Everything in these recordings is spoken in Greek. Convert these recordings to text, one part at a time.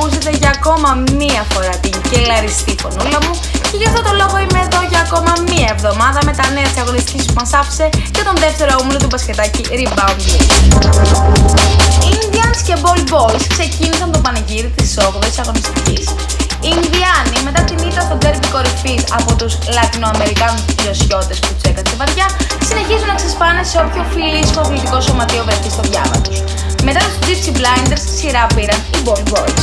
ακούσετε για ακόμα μία φορά την κελαριστή φωνούλα μου και γι' αυτό το λόγο είμαι εδώ για ακόμα μία εβδομάδα με τα νέα της αγωνιστικής που μας άφησε και τον δεύτερο όμιλο του μπασκετάκι Rebound League. Indians και Ball Boys ξεκίνησαν το πανηγύρι της 8ης αγωνιστικής. Οι Ινδιάνοι μετά την ήττα στο τέρμι κορυφής από τους Λατινοαμερικάνου πλειοσιώτε που τους έκατσε βαριά, συνεχίζουν να ξεσπάνε σε όποιο φιλίσχο αθλητικό σωματείο βρεθεί στο διάβα τους. Μετά τους Gypsy Blinders, σειρά πήραν οι Ball Boys.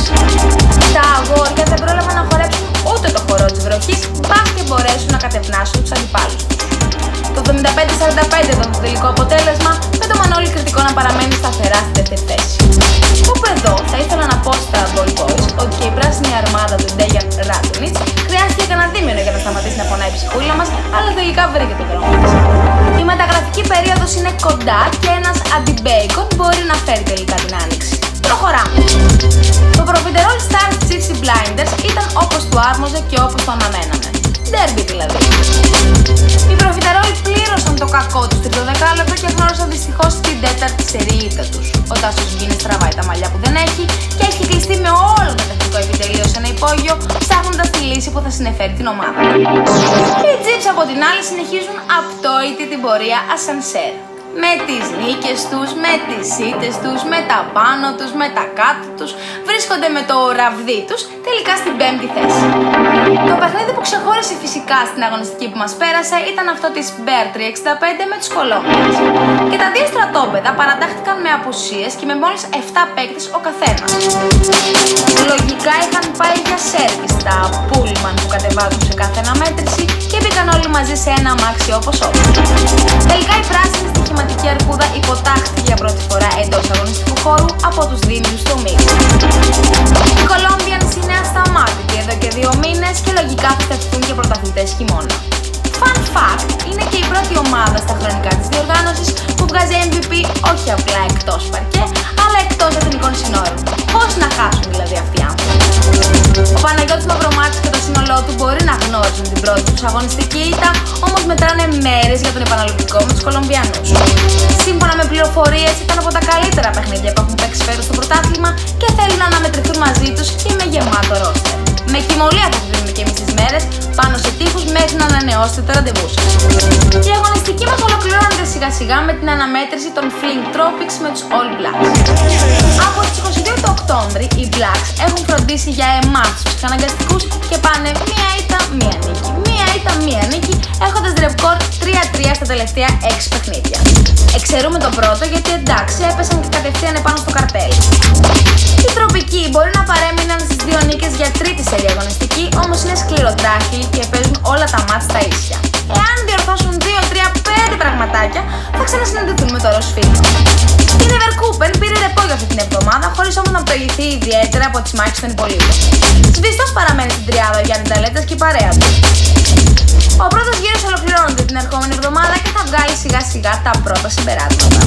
Τα αγόρια δεν πρόλαβαν να χορέψουν ούτε το χορό της βροχής, πας και μπορέσουν να κατευνάσουν τους αντιπάλους Το 75-45 ήταν το τελικό αποτέλεσμα, με το Μανώλη κριτικό να παραμένει σταθερά στη δεύτερη θέση. Όπου εδώ θα ήθελα να πω στα Ball Boys ότι και η πράσινη αρμάδα του Ντέγιαν Ράτονιτ χρειάστηκε κανένα δίμηνο για να σταματήσει να πονάει η ψυχούλα μας, αλλά τελικά βρήκε το δρόμο της. Η μεταγραφική περίοδος είναι κοντά και ένας αντιμπέικον μπορεί να φέρει τελικά την άνοιξη. Προχωράμε. Το προφιτερόλ Star Gypsy Blinders ήταν όπως του άρμοζε και όπως το αναμέναμε. Derby δηλαδή. Οι προφιτερόλοι πλήρωσαν το κακό τους τρίτο δεκάλεπτο και γνώρισαν δυστυχώς την τέταρτη σερίδα τους. Ο Τάσος Γκίνης τραβάει τα μαλλιά που δεν έχει και έχει κλειστεί με όλο το λύση που θα συνεφέρει την ομάδα. Οι Τζιπς από την άλλη συνεχίζουν απτόητη την πορεία ασανσέρ με τις νίκες τους, με τις ήττες τους, με τα πάνω τους, με τα κάτω τους, βρίσκονται με το ραβδί τους, τελικά στην πέμπτη θέση. Το παιχνίδι που ξεχώρισε φυσικά στην αγωνιστική που μας πέρασε ήταν αυτό της Bear 365 με τους Κολόμπιας. Και τα δύο στρατόπεδα παρατάχθηκαν με απουσίες και με μόλις 7 παίκτες ο καθένας. Λογικά είχαν πάει για σέρβις τα πούλμαν που κατεβάζουν σε κάθε αναμέτρηση και μπήκαν όλοι μαζί σε ένα αμάξι όπως όπως. Τελικά η πράσινη στοιχηματική αρκούδα υποτάχθηκε για πρώτη φορά εντός αγωνιστικού χώρου από τους δίμηνους του ομίλου. Οι Colombians είναι ασταμάτητοι εδώ και δύο μήνες και λογικά θα στεφτούν και πρωταθλητές χειμώνα. Fun fact, είναι και η πρώτη ομάδα στα χρονικά της διοργάνωσης που βγάζει MVP όχι απλά εκτός παρκέ, αλλά εκτός εθνικών συνόρων. Πώς να χάσουν δηλαδή αυτοί μπορεί να γνώριζουν την πρώτη τους αγωνιστική ήττα, όμως μετράνε μέρες για τον επαναληπτικό με τους Κολομβιανούς. Σύμφωνα με πληροφορίες ήταν από τα καλύτερα παιχνίδια που έχουν παίξει φέτος στο πρωτάθλημα και θέλουν να αναμετρηθούν μαζί τους και με γεμάτο ρόστερ. Με κοιμωλία θα δίνουμε και εμείς τις μέρες πάνω σε τείχους μέχρι να ανανεώσετε τα ραντεβού σας. Η αγωνιστική μας ολοκληρώνεται σιγά σιγά με την αναμέτρηση των Fling Tropics με τους All Blacks. Από τις 22 του Οκτώβρη οι Blacks έχουν φροντίσει για εμάς τους ψυχαναγκαστικούς και πάνε μία ήττα, τελευταία 6 παιχνίδια. Εξαιρούμε το πρώτο γιατί εντάξει έπεσαν και κατευθείαν επάνω στο καρτέλ. Οι τροπικοί μπορεί να παρέμειναν στις δύο νίκες για τρίτη σερή αγωνιστική, όμως είναι σκληροτράχοι και παίζουν όλα τα μάτς στα ίσια. Εάν διορθώσουν 2-3-5 πραγματάκια, θα ξανασυναντηθούν με το Ροζ Η Leverkusen πήρε ρεπό για αυτή την εβδομάδα, χωρίς όμως να προηγηθεί ιδιαίτερα από τις μάχες των υπολείπων. Σβηστός παραμένει στην τριάδα Γιάννη Ταλέτας και η παρέα του. Ο πρώτος γύρος ολοκληρώνεται την ερχόμενη εβδομάδα και θα βγάλει σιγά σιγά τα πρώτα συμπεράσματα.